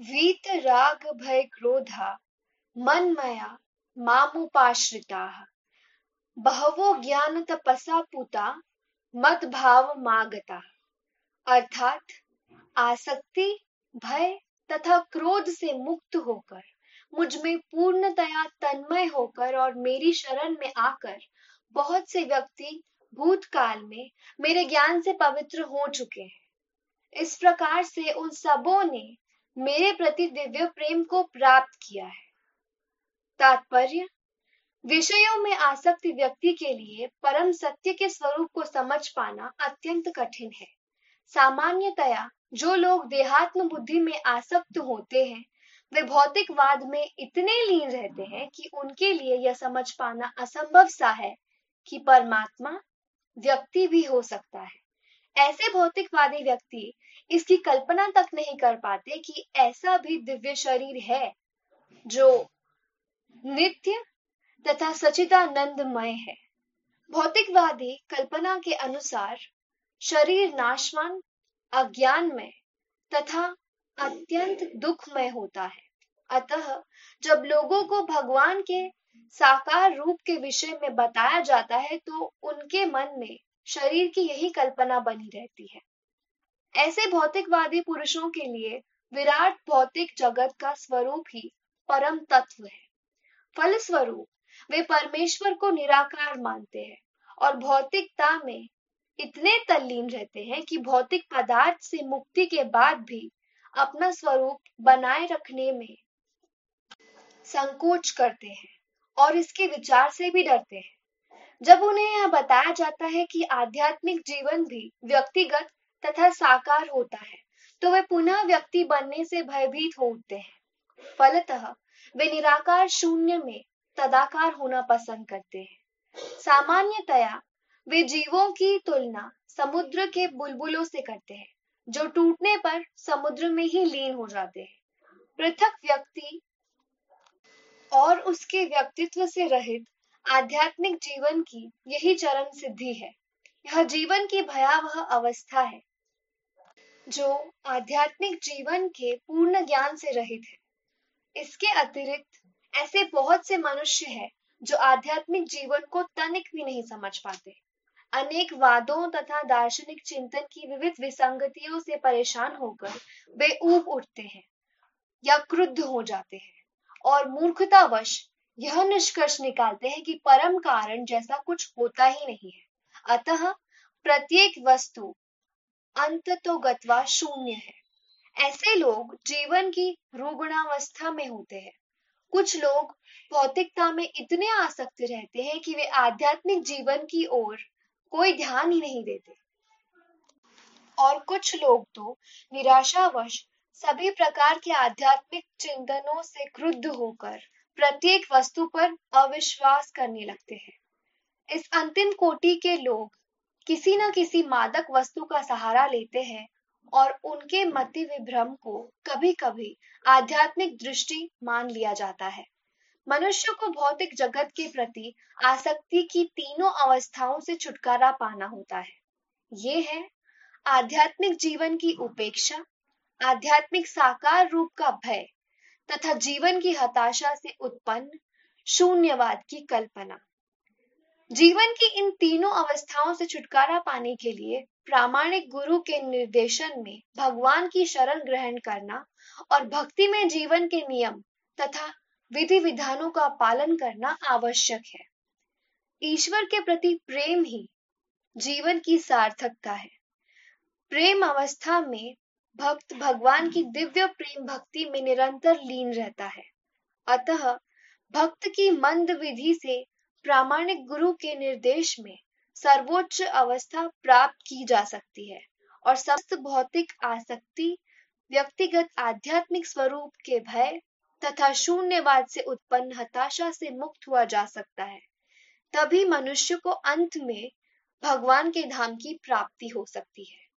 वीत राग भय क्रोधा मनमया मामुपाश्रिता बहवो ज्ञान तपसा पुता मत भाव मागता। अर्थात आसक्ति, भय तथा क्रोध से मुक्त होकर, मुझमें पूर्णतया तन्मय होकर और मेरी शरण में आकर बहुत से व्यक्ति भूतकाल में मेरे ज्ञान से पवित्र हो चुके हैं। इस प्रकार से उन सबों ने मेरे प्रति दिव्य प्रेम को प्राप्त किया है। तात्पर्य, विषयों में आसक्ति व्यक्ति के लिए परम सत्य के स्वरूप को समझ पाना अत्यंत कठिन है। सामान्यतया, जो लोग देहात्म बुद्धि में आसक्त होते हैं, वे भौतिकवाद में इतने लीन रहते हैं कि उनके लिए यह समझ पाना असंभव सा है कि परमात्मा व्यक्ति भी हो सकता है। ऐसे भौतिकवादी व्यक्ति इसकी कल्पना तक नहीं कर पाते कि ऐसा भी दिव्य शरीर है जो नित्य तथा सचिदानंदमय है। भौतिकवादी कल्पना के अनुसार शरीर नाशवान अज्ञान में तथा अत्यंत दुखमय होता है। अतः जब लोगों को भगवान के साकार रूप के विषय में बताया जाता है तो उनके मन में शरीर की यही कल्पना बनी रहती है। ऐसे भौतिकवादी पुरुषों के लिए विराट भौतिक जगत का स्वरूप ही परम तत्व है। फलस्वरूप, वे परमेश्वर को निराकार मानते हैं और भौतिकता में इतने तल्लीन रहते हैं कि भौतिक पदार्थ से मुक्ति के बाद भी अपना स्वरूप बनाए रखने में संकोच करते हैं और इसके विचार से भी डरते हैं। जब उन्हें यह बताया जाता है कि आध्यात्मिक जीवन भी व्यक्तिगत तथा साकार होता है तो वे पुनः व्यक्ति बनने से भयभीत हो उठते हैं। फलतः, वे निराकार शून्य में तदाकार होना पसंद करते हैं। सामान्यतया, वे जीवों की तुलना समुद्र के बुलबुलों से करते हैं, जो टूटने पर समुद्र में ही लीन हो जाते हैं। पृथक व्यक्ति और उसके व्यक्तित्व से रहित आध्यात्मिक जीवन की यही चरम सिद्धि है। यह जीवन की भयावह अवस्था है, जो आध्यात्मिक जीवन के पूर्ण ज्ञान से रहित है। इसके अतिरिक्त ऐसे बहुत से मनुष्य हैं, जो आध्यात्मिक जीवन को तनिक भी नहीं समझ पाते। अनेक वादों तथा दार्शनिक चिंतन की विविध विसंगतियों से परेशान होकर वे ऊब उठते हैं या क्रुद्ध हो जाते हैं और मूर्खतावश यह निष्कर्ष निकालते हैं कि परम कारण जैसा कुछ होता ही नहीं है। अतः प्रत्येक वस्तु अंत तो गत्वा शून्य है। ऐसे लोग जीवन की रुग्णावस्था में होते हैं। कुछ लोग भौतिकता में इतने आसक्त रहते हैं कि वे आध्यात्मिक जीवन की ओर कोई ध्यान ही नहीं देते। और कुछ लोग तो निराशावश सभी प्रकार के आध्यात्मिक चिंतनों से क्रुद्ध होकर प्रत्येक वस्तु पर अविश्वास करने लगते हैं। इस अंतिम कोटि के लोग किसी न किसी मादक वस्तु का सहारा लेते हैं और उनके मति विभ्रम को कभी कभी आध्यात्मिक दृष्टि मान लिया जाता है। मनुष्य को भौतिक जगत के प्रति आसक्ति की तीनों अवस्थाओं से छुटकारा पाना होता है। ये है आध्यात्मिक जीवन की उपेक्षा, आध्यात्मिक साकार रूप का भय तथा जीवन की हताशा से उत्पन्न शून्यवाद की कल्पना। जीवन की इन तीनों अवस्थाओं से छुटकारा पाने के लिए प्रामाणिक गुरु के निर्देशन में भगवान की शरण ग्रहण करना और भक्ति में जीवन के नियम तथा विधि विधानों का पालन करना आवश्यक है। ईश्वर के प्रति प्रेम ही जीवन की सार्थकता है। प्रेम अवस्था में भक्त भगवान की दिव्य प्रेम भक्ति में निरंतर लीन रहता है। अतः भक्त की मंद विधि से प्रामाणिक गुरु के निर्देश में सर्वोच्च अवस्था प्राप्त की जा सकती है और समस्त भौतिक आसक्ति, व्यक्तिगत आध्यात्मिक स्वरूप के भय तथा शून्यवाद से उत्पन्न हताशा से मुक्त हुआ जा सकता है। तभी मनुष्य को अंत में भगवान के धाम की प्राप्ति हो सकती है।